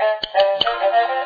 Thank you.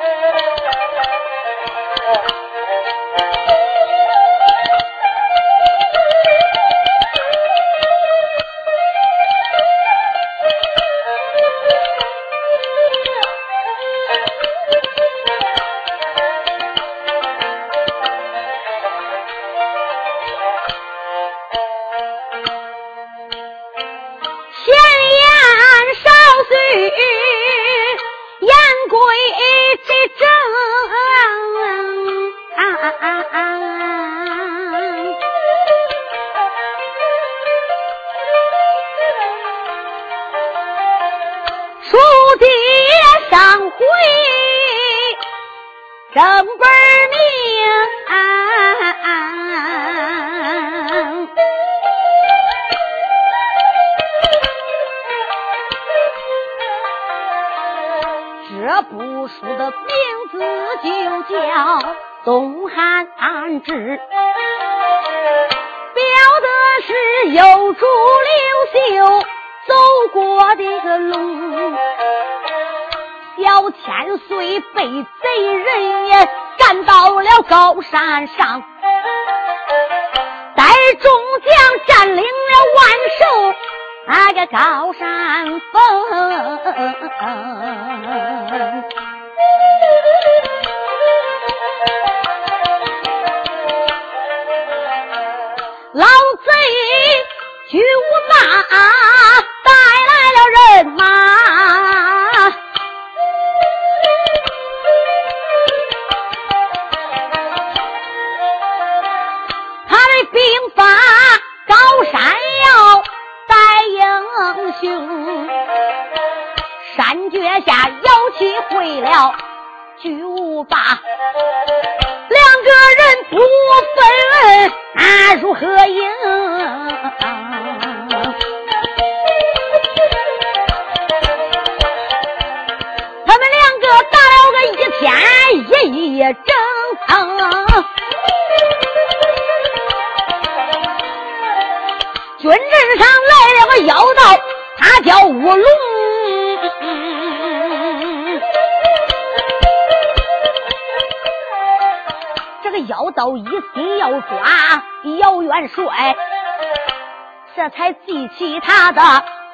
其他的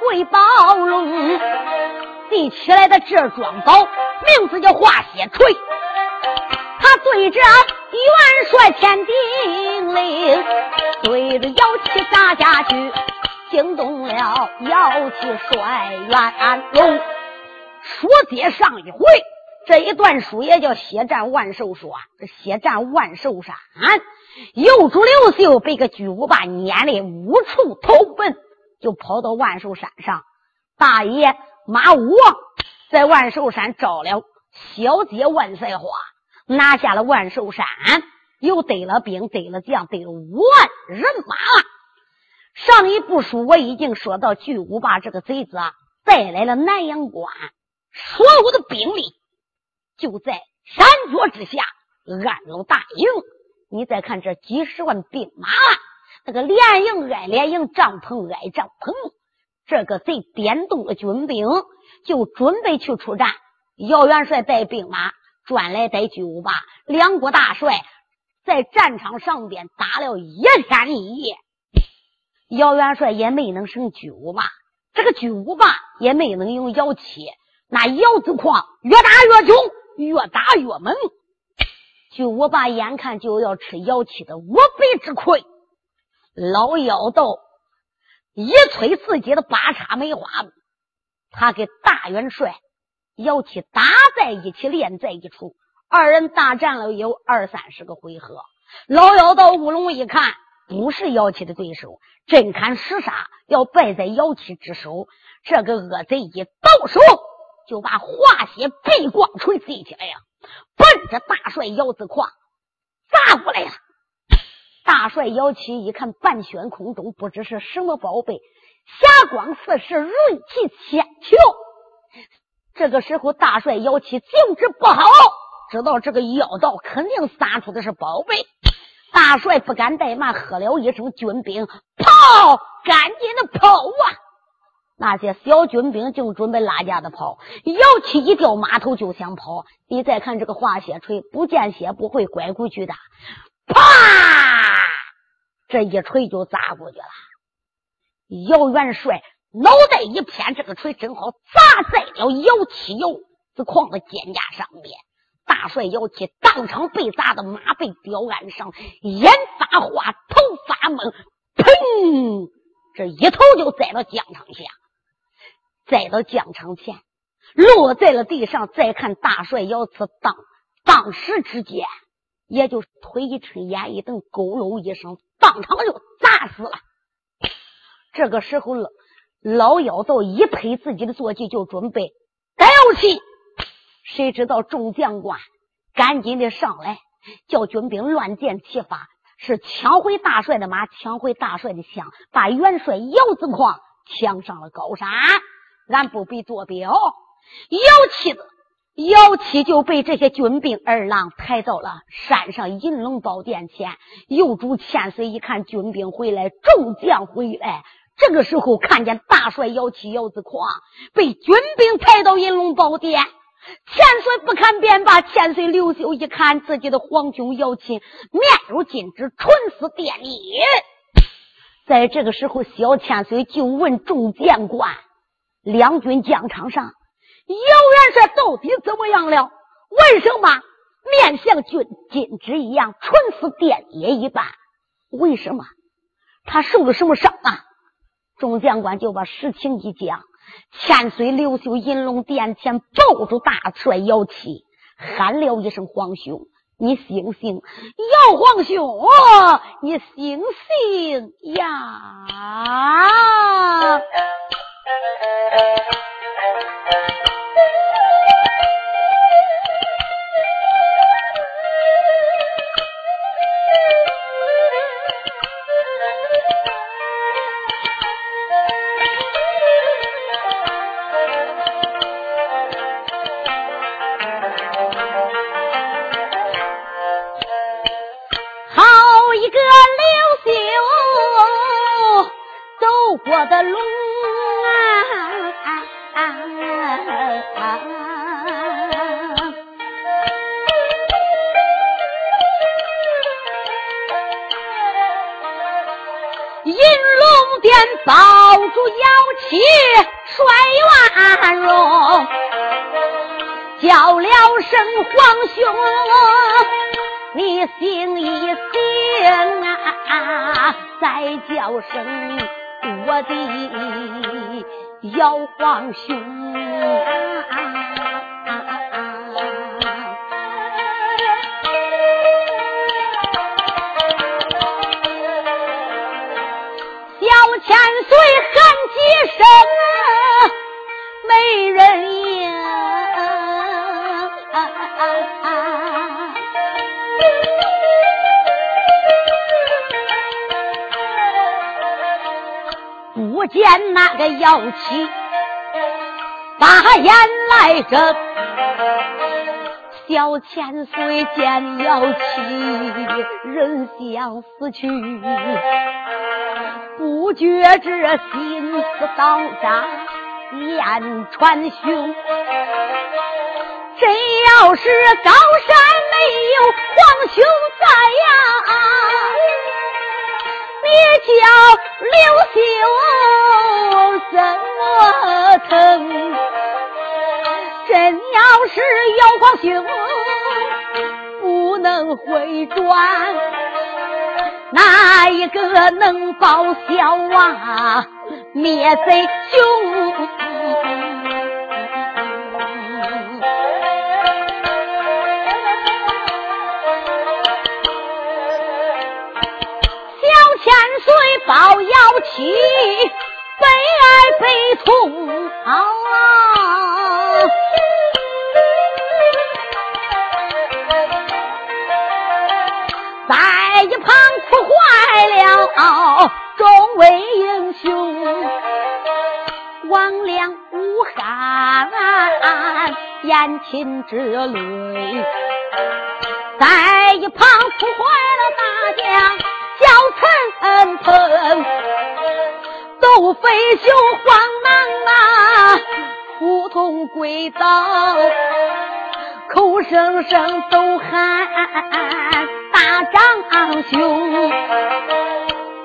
鬼宝龙，第七来的这桩宝名字叫化血锤，他对着元帅天定令，对着妖气砸下去，惊动了妖气帅元龙。说接上一回，这一段书也叫血战万寿说，血战万寿山，右主刘秀被个巨无霸撵的无处投奔，就跑到万寿山上，大爷马武。在万寿山招了小姐万岁花，拿下了万寿山，又得了兵，得了将，得了五万人马了。上一部书我已经说到，巨无霸这个贼子啊，带来了南阳关所有的兵力，就在山脚之下安了大营。你再看这几十万兵马，这个连营挨连营，帐篷挨帐篷。这个贼点动了军兵，就准备去出战。姚元帅带兵马转来带巨无霸，两国大帅在战场上边打了一天一夜。姚元帅也没能胜巨无霸，这个巨无霸也没能用姚七。那姚子矿越打越穷，越打越猛。巨无霸眼看就要吃姚七的五倍之亏，老妖道。一催自己的八叉梅花，他跟大元帅姚七打在一起，连在一处，二人大战了有二三十个回合。老妖道乌龙一看，不是姚七的对手，真看实杀，要败在姚七之手。这个恶贼一到手，就把化血背光锤飞起来呀，奔着大帅姚子矿砸过来了。大帅姚七一看半悬空中不知是什么宝贝，霞光四射，锐气千秋。这个时候，大帅姚七兴致不好，知道这个妖道肯定撒出的是宝贝。大帅不敢怠慢，喝了一声：“军兵跑，赶紧的跑啊！”那些小军兵就准备拉架子跑，姚七一掉马头就想跑。你再看这个化血锤，不见血不会拐过去的，啪！这一锤就砸过去了。姚元帅脑袋一偏，这个锤正好砸在了姚七姚子矿的肩胛上面。大帅姚七当场被砸的马背吊鞍上，眼发花，头发懵，砰！这一头就栽到疆场下。栽到疆场前，落在了地上。再看大帅姚七当当时之间，也就腿一抻，眼一瞪，咕噜一声，当场就砸死了。这个时候，老老妖道一拍自己的坐骑，就准备带起。谁知道众将官赶紧的上来，叫军兵乱箭齐发，是抢回大帅的马，抢回大帅的枪，把元帅姚子矿抢上了高山。俺不必做表，姚七子姚七就被这些军兵二郎抬到了山上银龙宝殿前。右主千岁一看军兵回来，众将回来，这个时候看见大帅姚七姚子狂被军兵抬到银龙宝殿，千岁不看便罢。千岁刘秀一看自己的皇兄姚七面如金纸，唇似电力，在这个时候，小千岁就问众将官。两军疆场上，姚元帅到底怎么样了？为什么面像军金纸一样，唇似电也一般？为什么他受了什么伤啊？众将官就把实情一讲。千岁刘秀银龙殿前抱住大帅姚七，喊了一声：“皇兄，你醒醒！姚皇兄，你醒醒呀！” 我的龙啊，银龙殿。抱住姚七摔万荣，叫了声皇兄，你醒一醒啊！再叫声我的姚皇兄。千岁喊几声，没人不见那个妖气，把眼来睁。小千岁见妖气，人想死去。不觉这心思刀扎，眼穿胸。真要是高山没有黄兄在呀，你叫刘秀怎么疼？真要是有光兄不能回转。哪一个能报效啊？灭贼凶，岁报妖气，悲哀悲痛！在一旁。哭坏了众位英雄，王良武汉眼噙之泪，在一旁哭坏叫陈鹏，窦飞雄慌忙。啊，扑通跪倒，口声声都喊大长兄，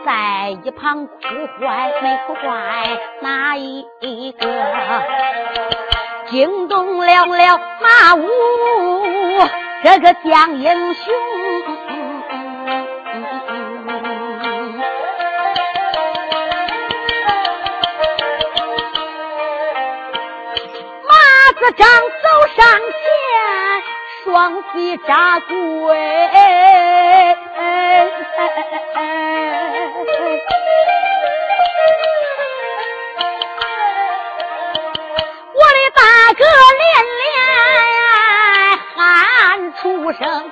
在一旁哭坏没哭坏哪一个？惊动了了马武这个将英雄。张走上前，双膝扎跪。我的大哥连连喊出声，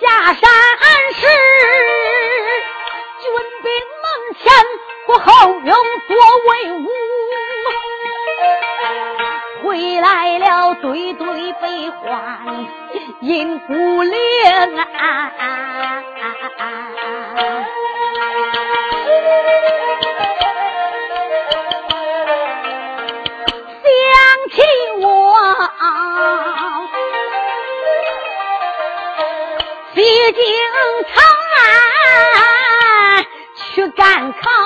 下山时军兵门前不后悲欢因孤零啊。西京长安去赶考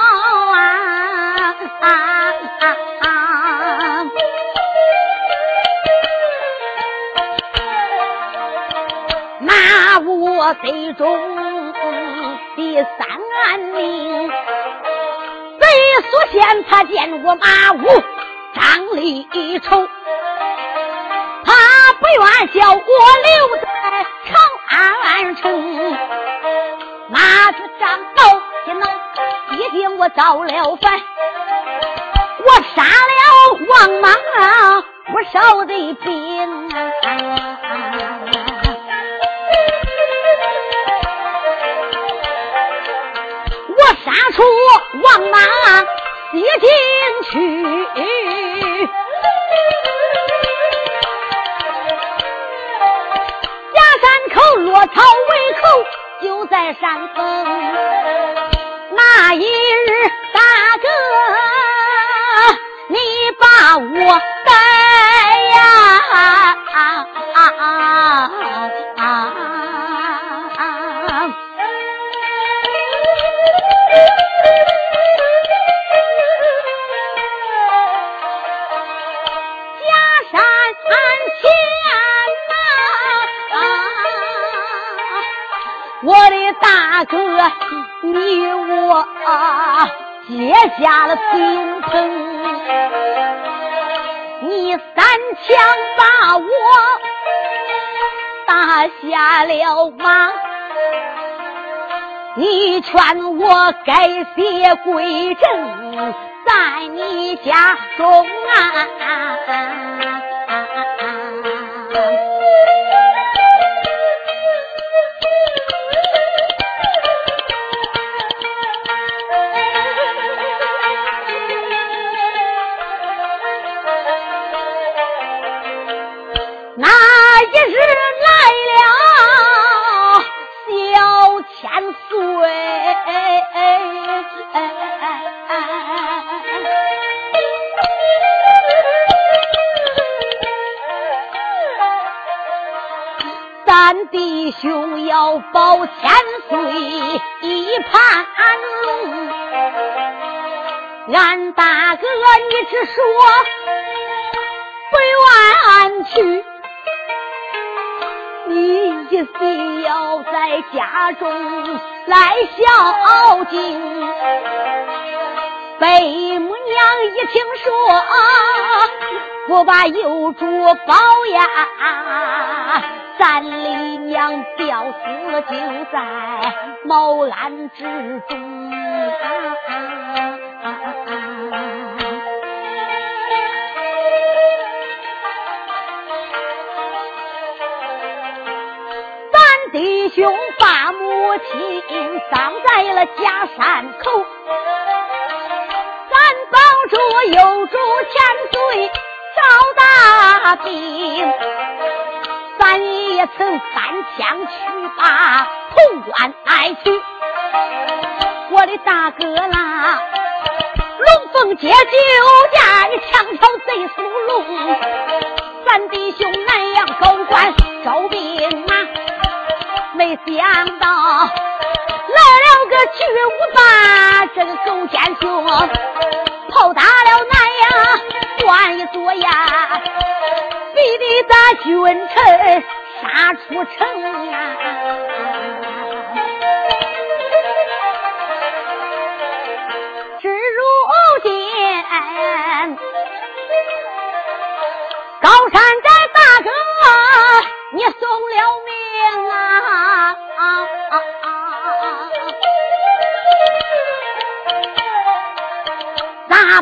我最中第三名，北苏县他见过马武张立丑，他不愿叫我留在长。安城，马子张宝天能一定我造了反，我杀了王莽，我烧的兵啊！我杀出王莽西京去。夹山口落草为寇，就在山峰。那一日，大哥，你把我下了金朋，你三枪把我打下了马，你劝我改邪归正，在你家中啊。一日来了小千岁。咱弟兄要保千岁一盘龙俺大哥你只说不愿去。一心要在家中来孝敬。贝母娘一听说，不把幼主保呀。咱李娘吊死就在茅庵之中，兄把母亲葬在了假山口，咱保住幼主千岁找大兵。咱也曾三枪去把潼关来取，我的大哥啦，龙凤接酒家，你强挑贼属龙。咱弟兄南阳高官招兵马，没想到来了个巨无霸，这个狗奸雄炮打了南阳关一座呀，逼得咱君臣杀出城啊！只如今高山寨大哥，你送了命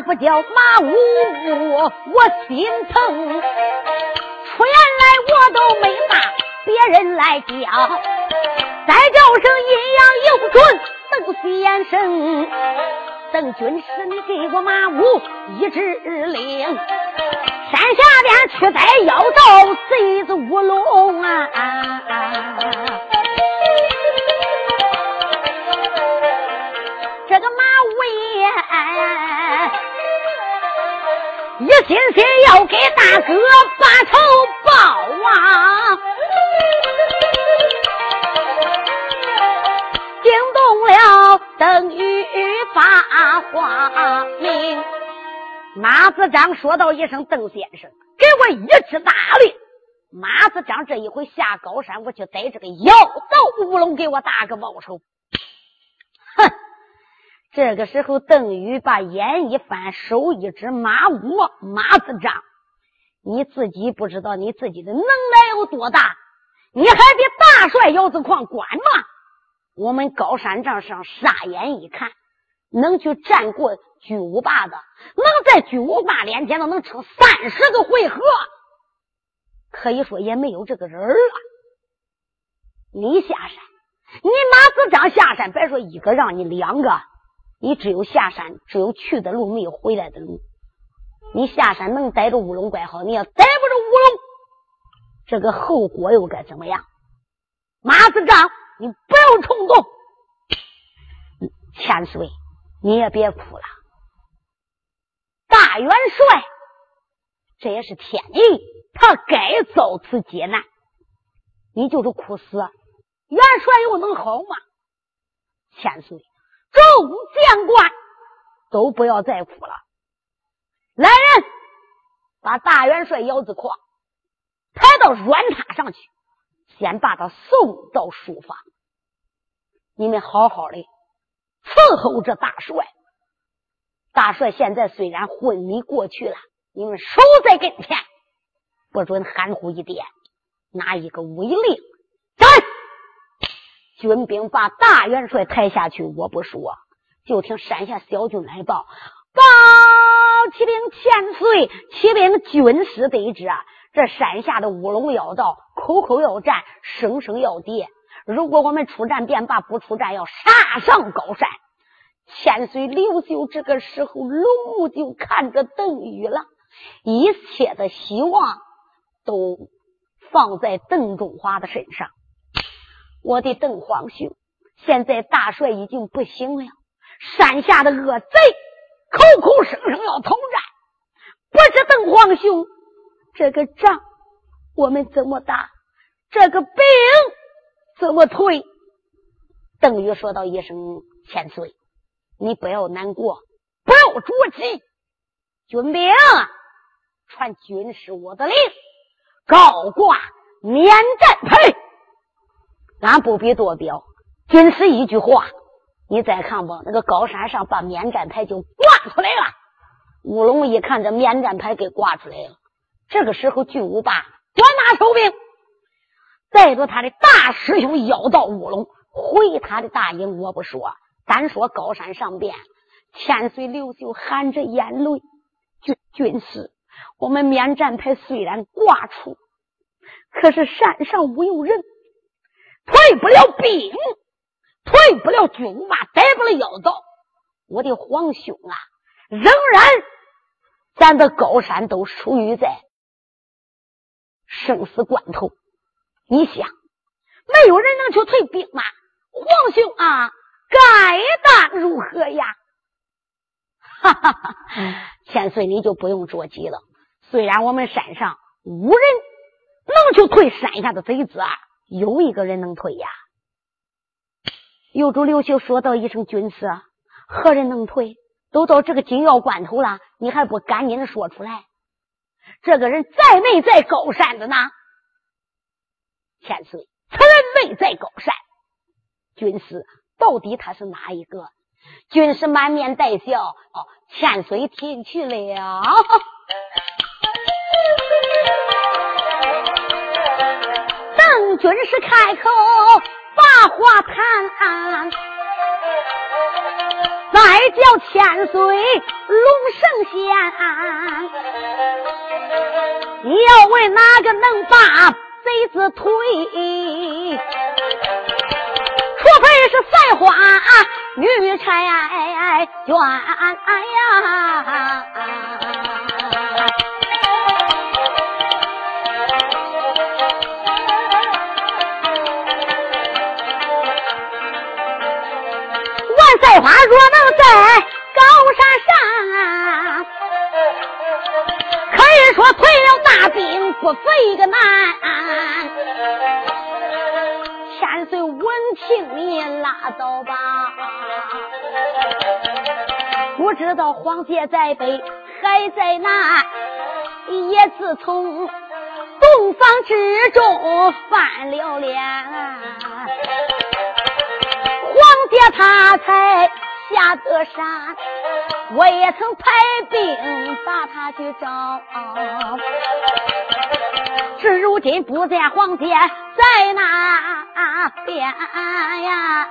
不叫马武？我心疼。出言来我都没骂别人来讲，再叫声阴阳有准，邓飞眼生。邓军师，你给我马武一指令。山下边去逮妖道贼子乌龙啊！这一心心要给大哥把仇报啊！惊动了邓玉发花名。马子章说道一声：“邓先生，给我一支大令。”马子章这一回下高山，我去逮这个妖道乌龙，给我大哥报仇。哼！这个时候，邓宇把眼一翻，手一指：“马武，马子章，你自己不知道你自己的能耐有多大？你还比大帅姚子矿管吗？我们高山帐上傻眼一看。”能去战过巨无霸的，能在巨无霸面前都能撑三十个回合，可以说也没有这个人了。你下山，你马子章下山，别说一个，让你两个，你只有下山，只有去的路，没有回来的路。你下山能逮着乌龙怪好，你要逮不着乌龙，这个后果又该怎么样？马子章，你不要冲动，千岁。你也别哭了，大元帅，这也是天意，他该遭此劫难。你就是哭死，元帅又能好吗？千岁，众将官都不要再哭了。来人，把大元帅姚子矿抬到软榻上去，先把他送到书房。你们好好的。伺候着大帅，大帅现在虽然昏迷过去了，你们守在跟前，不准含糊一点。拿一个威令，站！军兵把大元帅抬下去，我不说，就听山下小军来报：报启禀千岁，启禀军师得知啊，这山下的乌龙妖道口口要战，声声要跌。如果我们出战便罢，不出战要杀上高山。千岁刘秀这个时候，龙目就看着邓禹了，一切的希望都放在邓中华的身上。我的邓皇兄，现在大帅已经不行了，山下的恶贼口口声声要投战，不知邓皇兄这个仗我们怎么打？这个兵？怎么退？邓禹说道一声：“千岁，你不要难过，不要着急。军兵，传军师我的令，高挂免战牌。俺不必多表，军师一句话，你再看吧。那个高山上把免战牌就挂出来了。乌龙一看这免战牌给挂出来了，这个时候巨无霸转马收兵。”带着他的大师兄妖道乌龙回他的大营，我不说，单说高山上边，千岁刘秀含着眼泪，军军师，我们免战牌虽然挂出，可是山上无有人，退不了兵，退不了军马，逮不了妖道。我的皇兄啊，仍然咱的高山都属于在生死关头。你想，没有人能去退兵马？皇兄啊，该当如何呀？哈哈哈！千岁，你就不用着急了。虽然我们山上无人能去退山下的贼子啊，有一个人能退呀。有主刘秀说道一声：“军师，何人能退？都到这个紧要关头了，你还不赶紧的说出来？这个人在没在高山的呢？”千岁，此人没在高山。军师，到底他是哪一个？军师满面带笑：“哦，千岁听去了。”军师开口。把话谈，再叫千岁龙圣仙，你要问哪个能把贼子推？除非是赛花女婵娟呀。赛花若能在高山上，可以说退了大兵不费个难。千岁闻听你拉倒吧，不知道皇姐在北还在南，也自从洞房之中翻了脸。皇爹他才下得山，我也曾派兵把他去找，至如今不见皇爹在那边呀。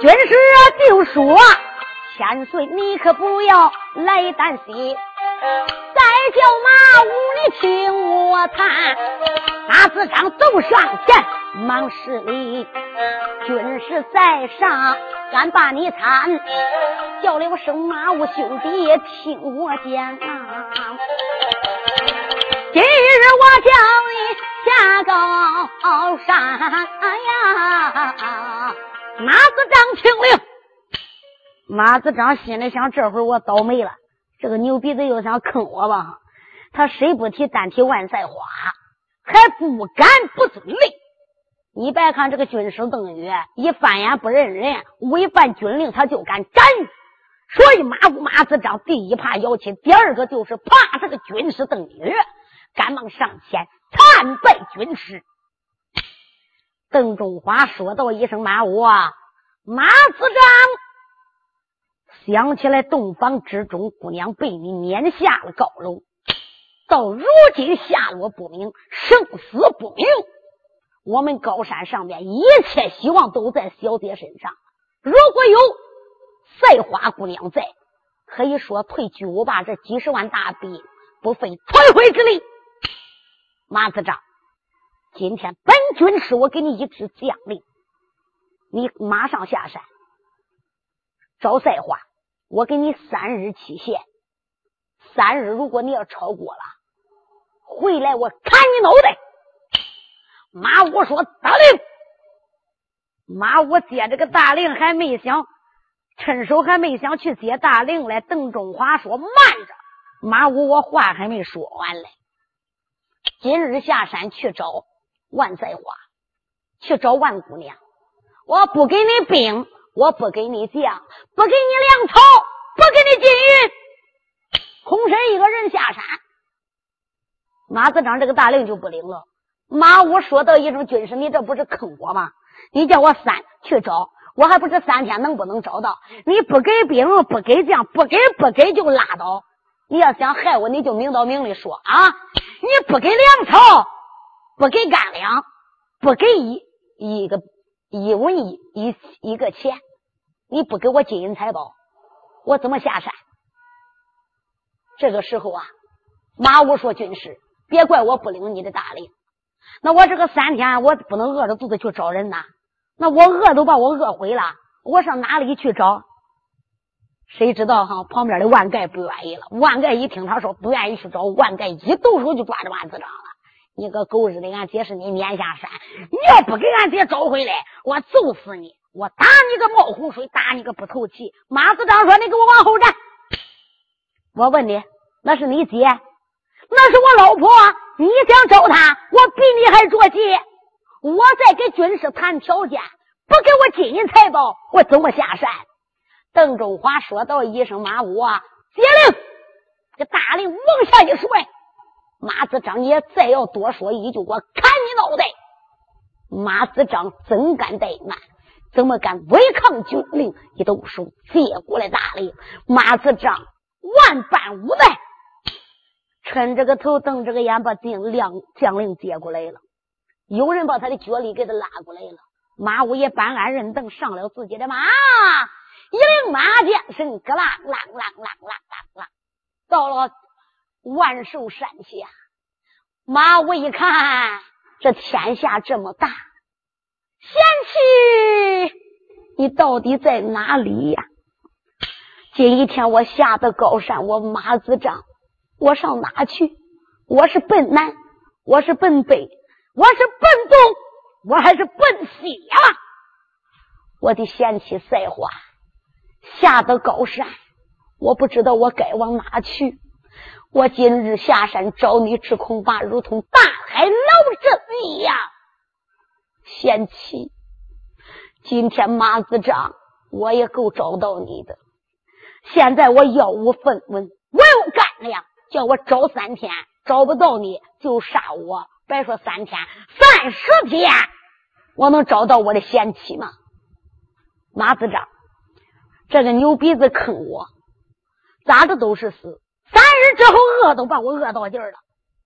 军师就说。千岁，你可不要来担心。再叫马武，你听我谈。马子张走上前，忙施礼。军师在上，敢把你参。叫了声马武兄弟，听我讲啊。今日我叫你下高山呀，马子张听令。马子章心里想：这会儿我倒霉了，这个牛鼻子又想坑我吧？他谁不提单提万赛花，还不敢不遵令。你别看这个军师邓禹一翻眼不认人，违反军令他就敢斩。所以马武马子章第一怕姚钦，第二个就是怕这个军师邓禹，赶忙上前参拜军师。邓中华说道一声：“马武，马子章。”想起来，洞房之中，姑娘被你撵下了高楼，到如今下落不明，生死不明。我们高山上面一切希望都在小姐身上。如果有赛花姑娘在，可以说退巨无霸这几十万大兵不费吹灰之力。马子章，今天本军师我给你一支将令，你马上下山找赛花。我给你三日期限，三日如果你要超过了，回来我砍你脑袋。马武说：“大令。”马武接这个大令还没想，趁手还没想去接大令来。邓中华说：“慢着，马武，我话还没说完嘞。今日下山去找万载花，去找万姑娘，我不给你兵。”我不给你将，不给你粮草，不给你金银，空身一个人下山。马子章这个大令就不领了。马武说道一声：“军师，你这不是坑我吗？你叫我三去找，我还不知三天能不能找到。你不给兵，不给将，不给不给就拉倒。你要想害我，你就明刀明里说啊！你不给粮草，不给干粮，不给一一个一文一一一个钱。”你不给我金银财宝，我怎么下山？这个时候啊，马武说：“军师，别怪我不领你的大礼。那我这个三天，我不能饿着肚子去找人呐。那我饿都把我饿毁了，我上哪里去找？谁知道哈？旁边的万盖不愿意了。万盖一听他说不愿意去找，万盖一动手就抓着万子章了。你个狗日的，俺爹是你撵下山，你要不给俺爹找回来，我揍死你！我打你个冒洪水，打你个不透气！马子章说：“你给我往后站。”我问你，那是你姐，那是我老婆。你想找她，我比你还着急。我在给军师谈条件，不给我金银财宝，我怎么下山？邓中华说道一声：“马武，接令！”这大令往下一甩，马子章也再要多说一句，我砍你脑袋！马子章怎敢怠慢？怎么敢违抗军令？一动手接过来大令，马子章万般无奈，抻着个头，瞪着个眼，把定亮将令接过来了。有人把他的脚力给他拉过来了。马五爷搬鞍认凳，上了自己的马。一领马缰绳，咯啦啦啦啦啦啦啦，到了万寿山下。马五一看，这天下这么大，贤妻，你到底在哪里呀？今一天我下的高山，我马子长，我上哪去？我是奔南，我是奔北，我是奔东，我还是奔西呀？我的贤妻赛花。下得高山，我不知道我该往哪去。我今日下山找你，只恐怕如同大海捞针一样。贤妻，今天马子章我也够找到你的。现在我腰无分文，我有干粮，叫我找三天，找不到你就杀我。别说三天，三十天，我能找到我的贤妻吗？马子章。这个牛鼻子坑我，咋的都是死。三日之后，饿都把我饿到劲儿了。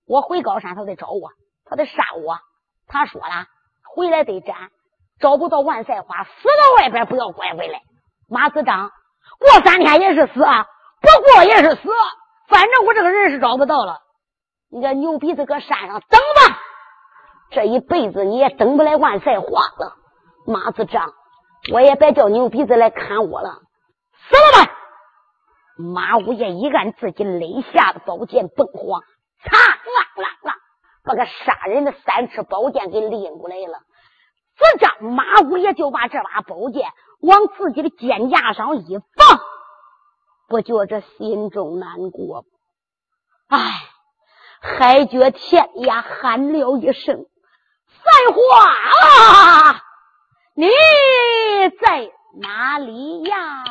我回高山，他得找我，他得杀我。他说了，回来得斩，找不到万赛花，死到外边不要拐回来。马子章过三天也是死啊，不过也是死，反正我这个人是找不到了。你这牛鼻子搁山上等吧，这一辈子你也等不来万赛花了。马子章，我也别叫牛鼻子来看我了。死了吧！马五爷一按自己肋下的宝剑，崩晃，嚓啦啦啦，把个杀人的三尺宝剑给拎过来了。这张马五爷就把这把宝剑往自己的肩胛上一放，不觉着心中难过。唉，还觉天涯喊了一声：“赛花啊，你在哪里呀？”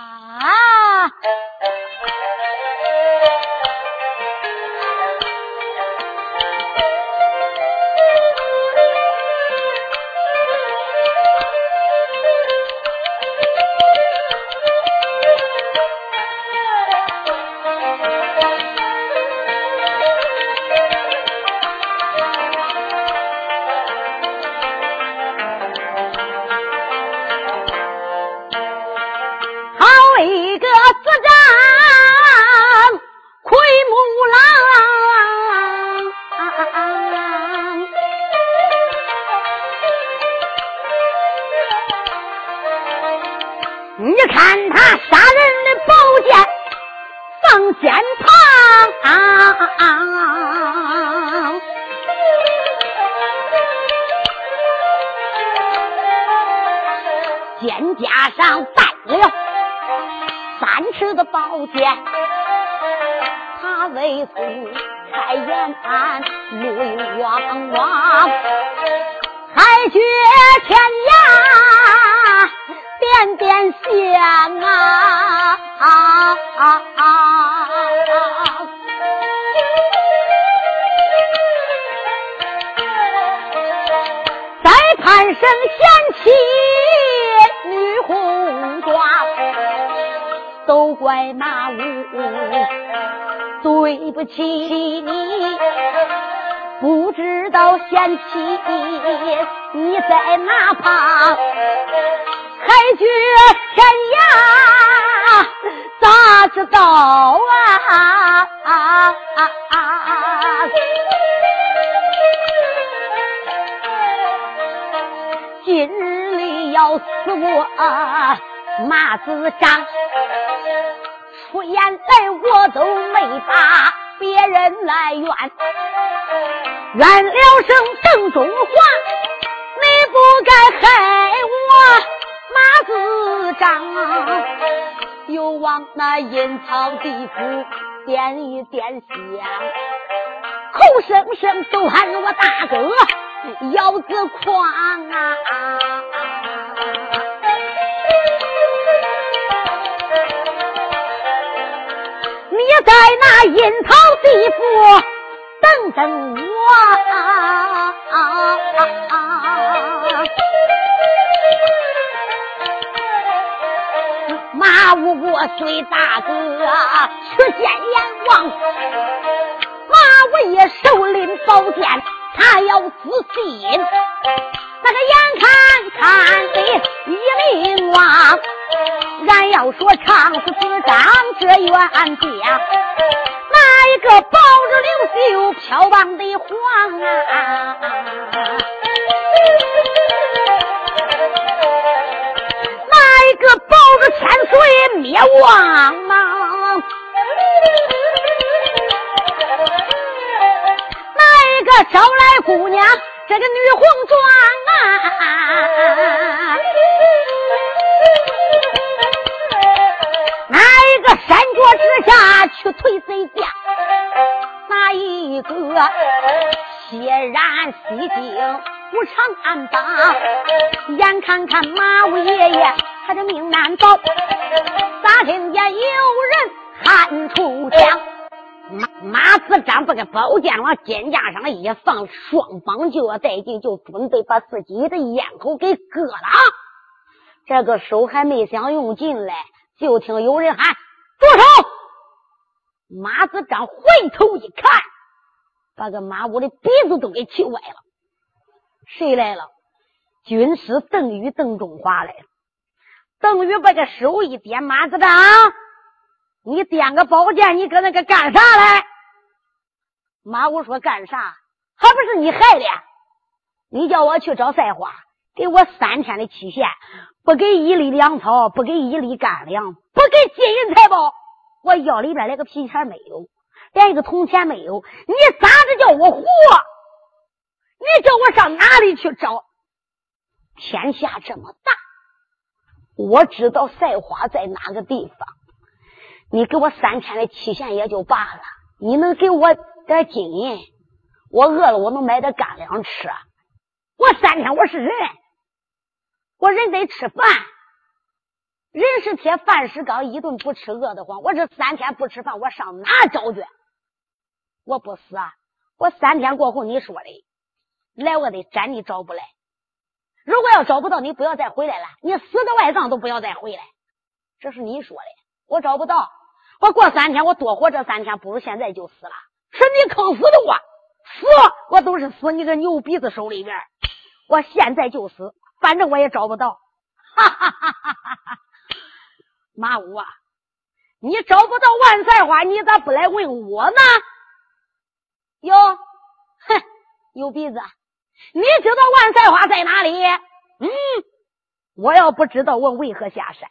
怨了声邓中华，你不该害我马子张，又往那阴曹地府点一点香，口声声都喊我大哥腰子狂啊！你在那阴曹地府等等我，马武我随大哥去见阎王，马武也手拎宝剑，他要自信。那个眼看看的一命亡。俺要说长死此章这冤家，哪一个抱着刘秀飘亡的皇啊？哪一个抱着千岁灭亡吗？哪一个招来姑娘这个女红妆啊？哪一个山脚之下去推贼家，哪一个血染西京不长安邦？眼看看马五爷爷他的命难保，咋听见有人喊出枪？马马子张把个宝剑往肩架上一放，双方就要带进，就准备把自己的咽喉给割了。这个手还没想用劲嘞，就听有人喊。住手！马子张回头一看，把个马武的鼻子都给气歪了。谁来了？军师邓禹、邓中华来了。邓禹把个手一点，马子张，你掂个宝剑，你搁那个干啥来？马武说：“干啥？还不是你害的？你叫我去找赛花，给我三天的期限，不给一粒粮草，不给一粒干粮。”不给金银财宝，我腰里边连个皮钱没有，连一个铜钱没有。你咋着叫我活？你叫我上哪里去找？天下这么大，我知道赛花在哪个地方。你给我三天的期限也就罢了，你能给我点金银？我饿了，我能买点干粮吃。我三天我是人，我人得吃饭。人是铁，饭是钢，一顿不吃饿得慌。我这三天不吃饭，我上哪找去？我不死啊！我三天过后，你说的来，我得斩你找不来。如果要找不到，你不要再回来了。你死的外脏都不要再回来。这是你说的，我找不到。我过三天，我多活这三天，不如现在就死了。是你坑死的我，死我都是死你这牛鼻子手里边。我现在就死，反正我也找不到。哈哈哈哈哈哈！马武啊，你找不到万赛花，你咋不来问我呢？哟，哼，有鼻子，你知道万赛花在哪里？嗯，我要不知道，我为何下山？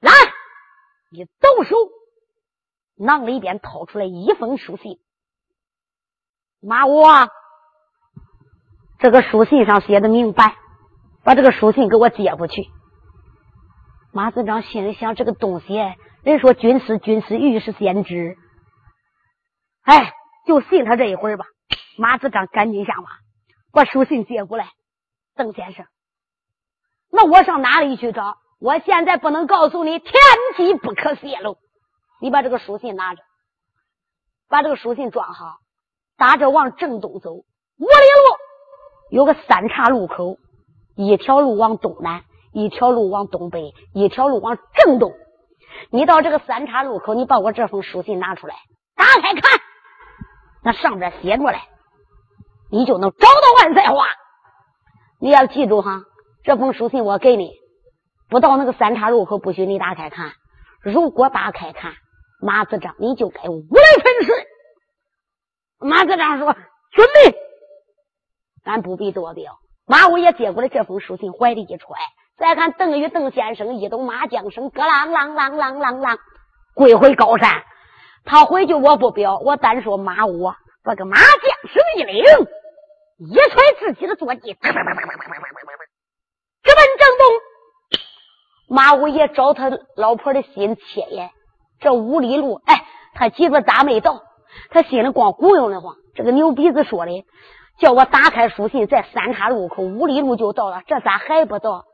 来，你动手，囊里边掏出来一封书信。马武，这个书信上写的明白，把这个书信给我接过去。马子章心里想：这个东西，人说军师，军师玉是先知，哎，就信他这一会儿吧。马子章赶紧下马，把书信接过来。邓先生，那我上哪里去找？我现在不能告诉你，天机不可泄露。你把这个书信拿着，把这个书信装好，打着往正东走，五里路有个三岔路口，一条路往东南。一条路往东北，一条路往正东。你到这个三岔路口，你把我这封书信拿出来，打开看，那上边写着嘞，你就能找到万岁花。你要记住哈，这封书信我给你，不到那个三岔路口不许你打开看。如果打开看，马子章你就该五雷喷水。马子章说：“准备，俺不必多表。”马五也接过来这封书信，怀里一揣。再看邓玉邓先生一抖马缰绳，咯啷啷啷啷啷啷，归回高山。他回去我不表，我单说马武把个马将声一领，一揣自己的坐骑，直奔正东。马五爷找他老婆的心切呀，这五里路，哎，他媳妇咋没到？他心里光咕悠的慌。这个牛鼻子说的，叫我打开书信，在三岔路口五里路就到了，这咋还不到？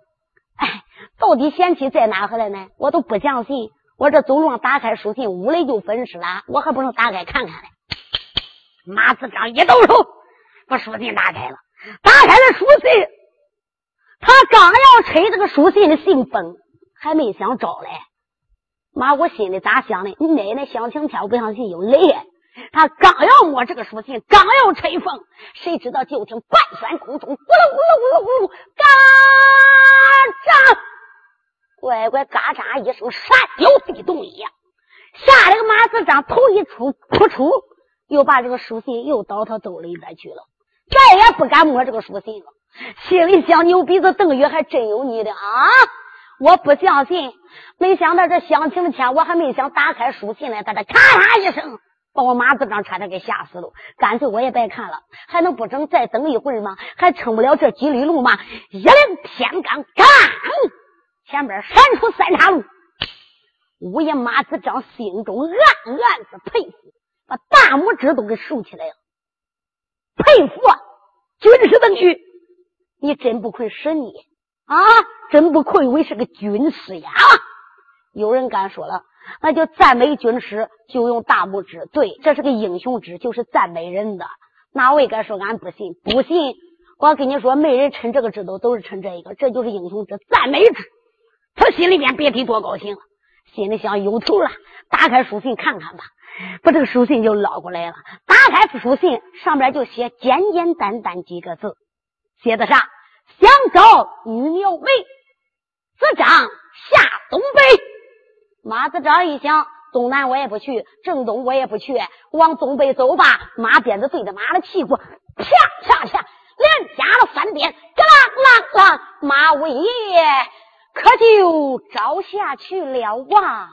哎，到底贤妻在哪回来呢？我都不相信。我这走路上打开书信，屋里就分尸了，我还不能打开看看呢？马子章一动手，把书信打开了，打开了书信，他刚要拆这个书信的信封。还没想找嘞，妈，我心里咋想的？你奶奶相亲天不相信有雷。他刚要摸这个书信，刚要吹风，谁知道就听半山空中咕噜咕噜咕噜咕噜，嘎喳，乖乖嘎喳一声，山摇地动一样，吓得个马子章头一出，扑出，又把这个书信又倒他兜里边去了，再也不敢摸这个书信了。心里想：牛鼻子邓宇还真有你的啊！我不相信，没想到这相亲的天，我还没想打开书信呢，把他咔嚓一声，把我马子章差点给吓死了。干脆我也别看了，还能不整再等一会儿吗？还撑不了这几里路吗？一领天罡，刚前边闪出三岔路。五爷马子章心中暗暗子佩服，把大拇指都给竖起来了，佩服啊！军师邓宇，你真不愧是你啊！真不愧为是个军师呀！有人敢说了，那就赞美军师就用大拇指。对，这是个英雄指，就是赞美人的。哪位敢说俺不信？不信！我跟你说，没人称这个指头，都是称这一个，这就是英雄指，赞美指。他心里边别提多高兴了，心里想有头了。打开书信看看吧，把这个书信就捞过来了。打开书信，上边就写简简单单几个字，写的啥？想找女苗妹。子张下东北，马子张一想，东南我也不去，正东我也不去，往东北走吧。马鞭子对着马的屁股，啪啪啪，连加了三鞭，嘎啦啦啦，马尾爷可就着下去了哇！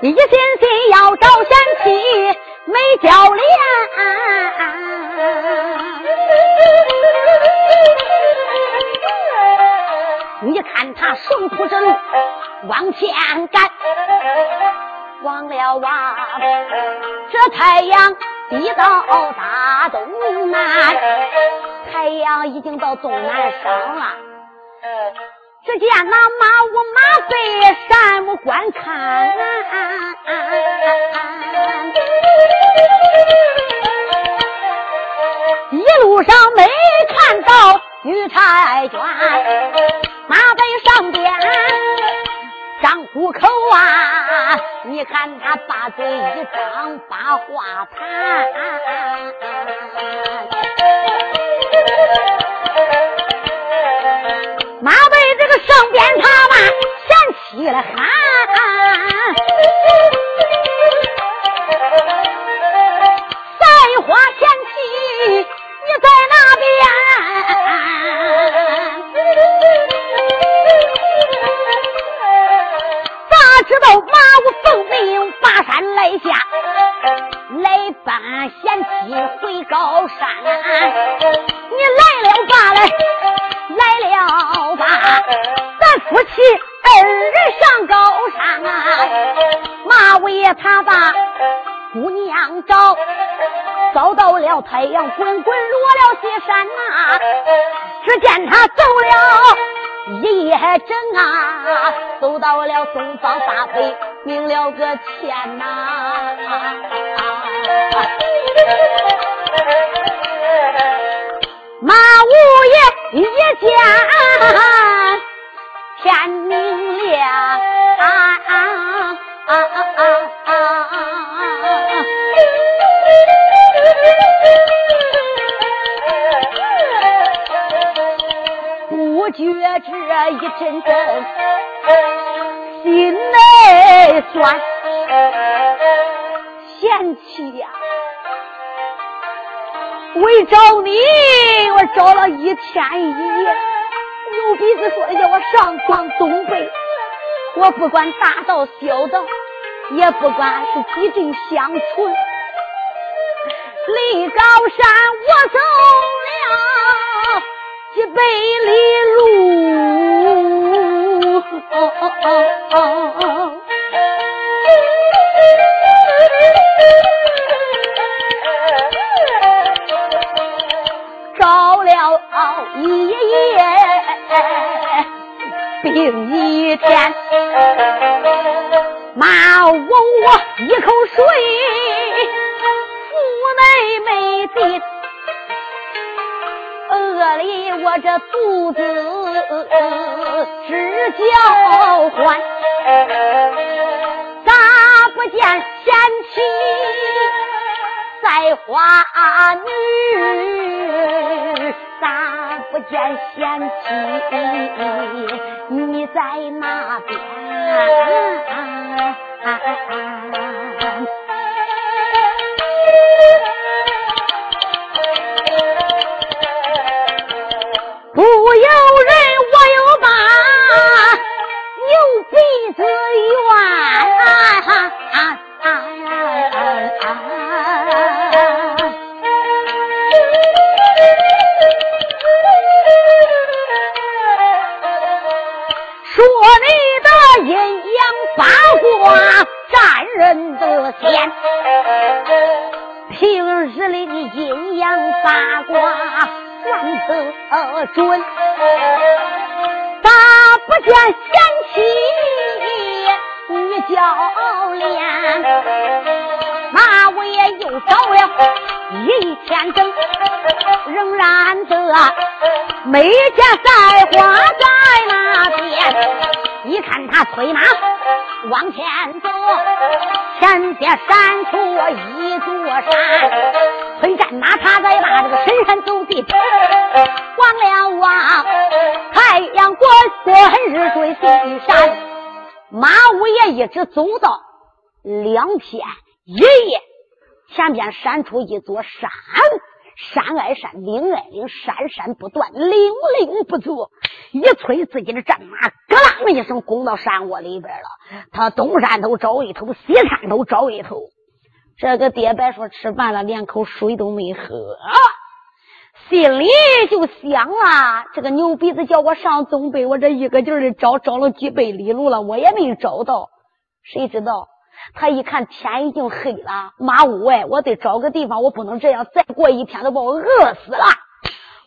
一心心要找贤妻没教练，你看他顺铺着路往前赶，忘了啊，这太阳已到大东南，太阳已经到东南上了。只见那马无马背山木观看，一路上没看到女婵娟，马背上边张虎口啊，你看他把嘴一张把话谈。上边他吧，嫌弃了喊，赛花贤妻你在哪边？咋知道马武奉命跋山来下，来搬贤妻回高山？你来了罢了。来了吧，咱夫妻二人上高山啊！马五爷他把姑娘找，找到了太阳滚滚落了西山呐。只见他走了一夜整啊，走到了东方大北，明了个天呐。马五爷一见天明亮，不觉这一阵阵心内酸，嫌弃呀！为找你，我找了一天一夜。牛鼻子说的叫我上广东北，我不管大道小道，也不管是几镇乡村，离高山我走了几百里路。哦哦哦一夜病一天，妈问我一口水，腹内没地，饿里我这肚子直叫唤，咋不见贤妻在花女？咋见贤妻？你在那边？人的先，平日里的阴阳八卦算得准，咋不见贤妻女教练？那我也又找了一天整，仍然的没见赛花在那。看他催马往前走，前边闪出一座山，催战马他在把这个深山走进，望了望太阳滚滚日坠西山，马五爷一直走到两天一夜，前边闪出一座山。山挨山，岭挨岭，山山不断，岭岭不绝。一催自己的战马，咯啷一声攻到山窝里边了。他东山头找一头，西山头找一头。这个爹别说吃饭了，连口水都没喝，心里就想啊，这个牛鼻子叫我上东北，我这一个劲儿的找，找了几百里路了，我也没找到。谁知道？他一看天已经黑了，马屋外，我得找个地方，我不能这样，再过一天都把我饿死了。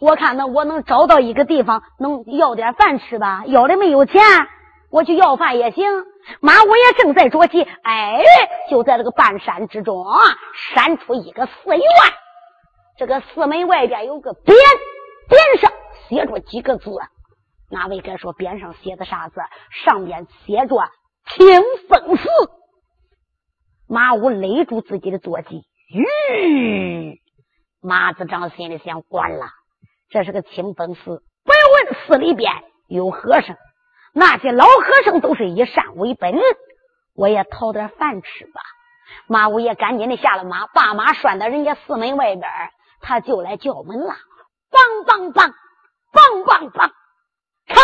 我看那我能找到一个地方，能要点饭吃吧？要的没有钱，我去要饭也行。马五也正在着急，哎，就在这个半山之中啊，闪出一个寺院。这个寺门外边有个匾，匾上写着几个字。哪位该说匾上写的啥字？上面写着“清风寺”。马武勒住自己的坐骑，吁！马子长心里想：管了，这是个清风寺，不要问寺里边有和尚，那些老和尚都是以善为本，我也讨点饭吃吧。马五爷赶紧的下了马，把马拴到人家寺门外边，他就来叫门了：梆梆梆，梆梆梆，开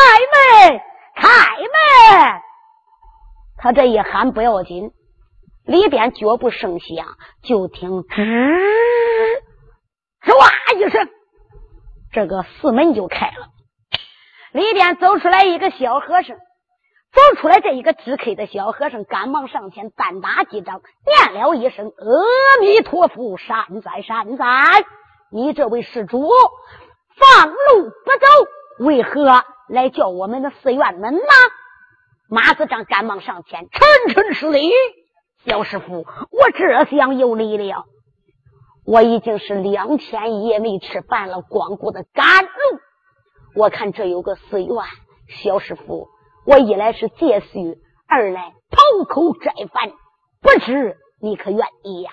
门，开门！他这一喊不要紧。里边脚步声响，就听吱吱哇一声，这个寺门就开了。里边走出来一个小和尚，走出来这一个支开的小和尚，赶忙上前单打几掌，念了一声“阿弥陀佛，善哉善哉”。你这位施主放路不走，为何来叫我们的寺院门呢？马子长赶忙上前，沉沉施礼。小师傅，我这厢有礼了。我已经是两天一夜没吃饭了，光顾着赶路。我看这有个寺院，小师傅，我一来是借宿，二来讨口斋饭，不知你可愿意呀？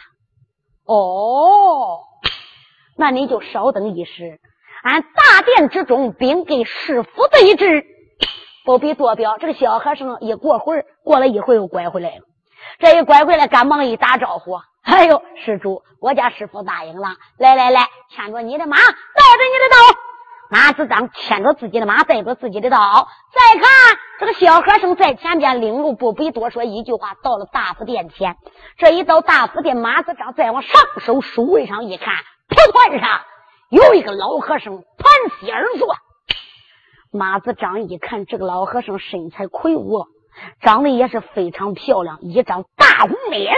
哦，那你就稍等一时，俺大殿之中禀给师傅对质。不必多表，这个小和尚一过会儿，过了一会又拐回来了。这一拐回来，赶忙一打招呼：“ 哎呦，施主，我家师傅答应了，来来来，牵着你的马，带着你的刀。”马子张牵着自己的马，带着自己的刀。再看这个小和尚在前边领路，不必多说一句话，到了大佛殿前。这一到大佛殿，马子张再往上手书位上一看，蒲团上有一个老和尚盘膝而坐。马子张一看，这个老和尚身材魁梧，长得也是非常漂亮，一张大红脸。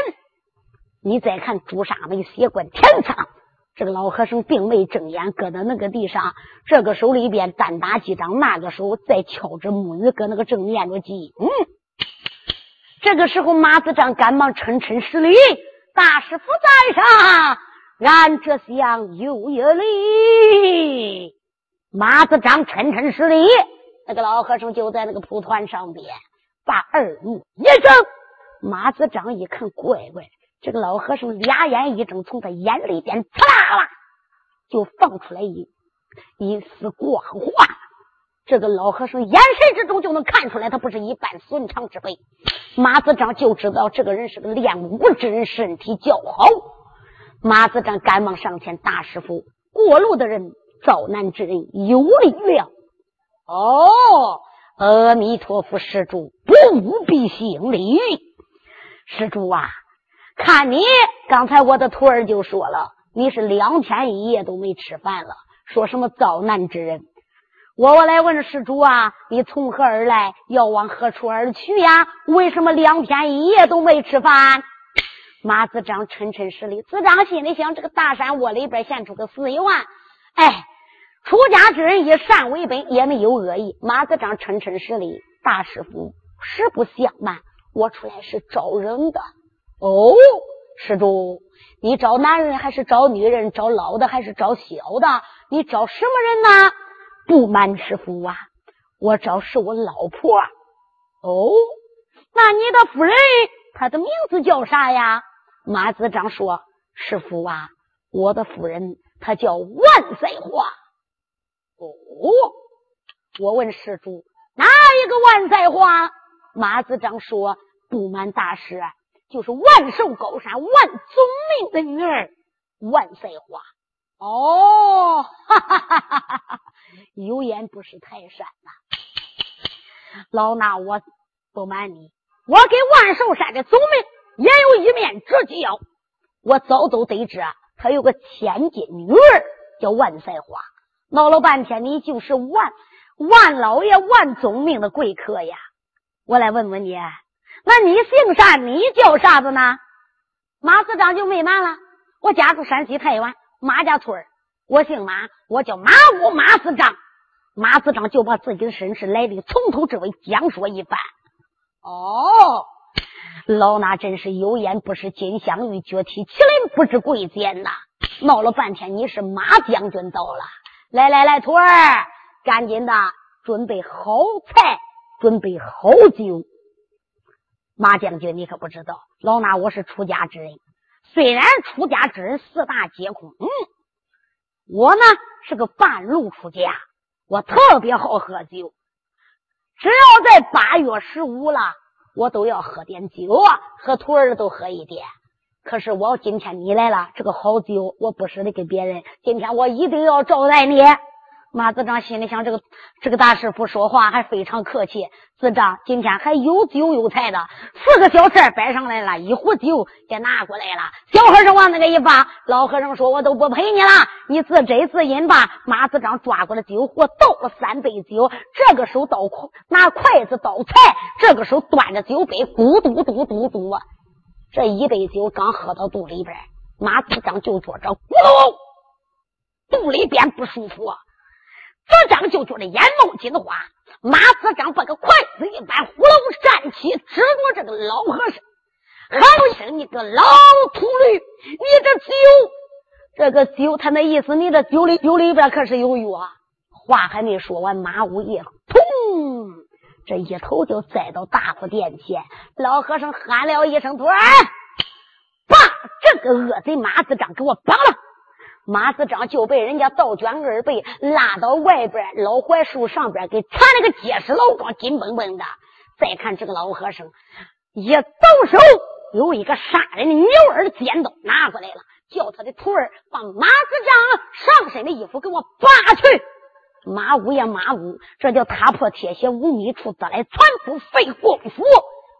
你再看朱砂眉、血冠天苍，这个老和尚并没睁眼，搁在那个地上，这个手里边单打几掌，那个手在敲着木鱼，搁那个正念着经。这个时候，马子张赶忙沉沉施礼：“大师傅在上，俺这厢有有礼。”马子张沉沉施礼，那个老和尚就在那个蒲团上边，把耳目一睁。马子张一看，乖乖，这个老和尚俩眼一睁，从他眼里边刺啦啦就放出来一一丝光华。这个老和尚眼神之中就能看出来，他不是一般寻常之辈。马子张就知道这个人是个练武之人，身体较好。马子张赶忙上前，大师傅，过路的人。遭难之人有礼了。哦，阿弥陀佛，施主不必行礼。施主啊，看你刚才我的徒儿就说了，你是两天一夜都没吃饭了，说什么遭难之人？我我来问施主啊，你从何而来？要往何处而去呀？为什么两天一夜都没吃饭？马子张沉沉施礼，子张心里想：这个大山窝里边现出个死一万。哎，出家之人以善为本，也没有恶意。马子张称称施礼，大师傅，实不相瞒，我出来是招人的。哦，施主，你找男人还是找女人？找老的还是找小的？你找什么人呢？不瞒师傅啊，我找是我老婆。哦，那你的夫人她的名字叫啥呀？马子章说：“师傅啊，我的夫人。”她叫万岁花。哦，我问施主，哪一个万岁花？马子章说：“不瞒大师，就是万寿高山万宗明的女儿万岁花。”哦，哈哈哈哈哈哈！有眼不识泰山呐！老衲我不瞒你，我跟万寿山的宗明也有一面之交，我早都得知啊。他有个千金女儿叫万赛花，闹了半天，你就是万万老爷万宗明的贵客呀！我来问问你，那你姓啥？你叫啥子呢？马司长就没瞒了，我家住山西太原马家村我姓马，我叫马武马司长。马司长就把自己的身世来历从头至尾讲说一番。哦。老衲真是有眼不识金镶玉，脚踢麒麟不知贵贱呐！闹了半天，你是马将军到了，来来来，徒儿，赶紧的准备好菜，准备好酒。马将军，你可不知道，老衲我是出家之人，虽然出家之人四大皆空，嗯，我呢是个半路出家，我特别好喝酒，只要在八月十五了。我都要喝点酒啊，和徒儿都喝一点。可是我今天你来了，这个好酒我不舍得给别人，今天我一定要招待你。马子章心里想：这个这个大师傅说话还非常客气。子章今天还有酒有菜的，四个小菜摆上来了，一壶酒也拿过来了。小和尚往那个一放，老和尚说：“我都不陪你了，你自斟自饮吧。”马子章抓过了酒壶，倒了三杯酒，这个手倒拿筷子倒菜，这个手端着酒杯，咕嘟嘟嘟嘟！这一杯酒刚喝到肚里边，马子章就觉着咕噜，肚里边不舒服。子张就觉得眼冒金花，马子张把个筷子一般，呼噜站起，指着这个老和尚，喊一声：“你个老秃驴，你这酒，这个酒，他那意思，你这酒里酒里边可是有药。”话还没说完，马五爷砰，这一头就栽到大佛殿前。老和尚喊了一声：“徒儿，把这个恶贼马子张给我绑了！”马子章就被人家倒卷二背拉到外边老槐树上边，给缠了个结实牢状，紧绷绷的。再看这个老和尚，一抖手，有一个杀人的牛耳尖刀拿过来了，叫他的徒儿把马子章上身的衣服给我扒去。马武呀马武，这叫踏破铁鞋无觅处，得来全不费功夫。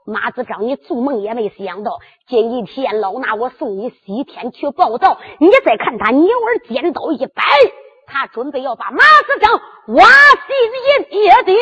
马子章，你做梦也没想到，今一天老衲我送你西天去报道，你再看他牛儿尖刀一摆，他准备要把马子章挖心一丢。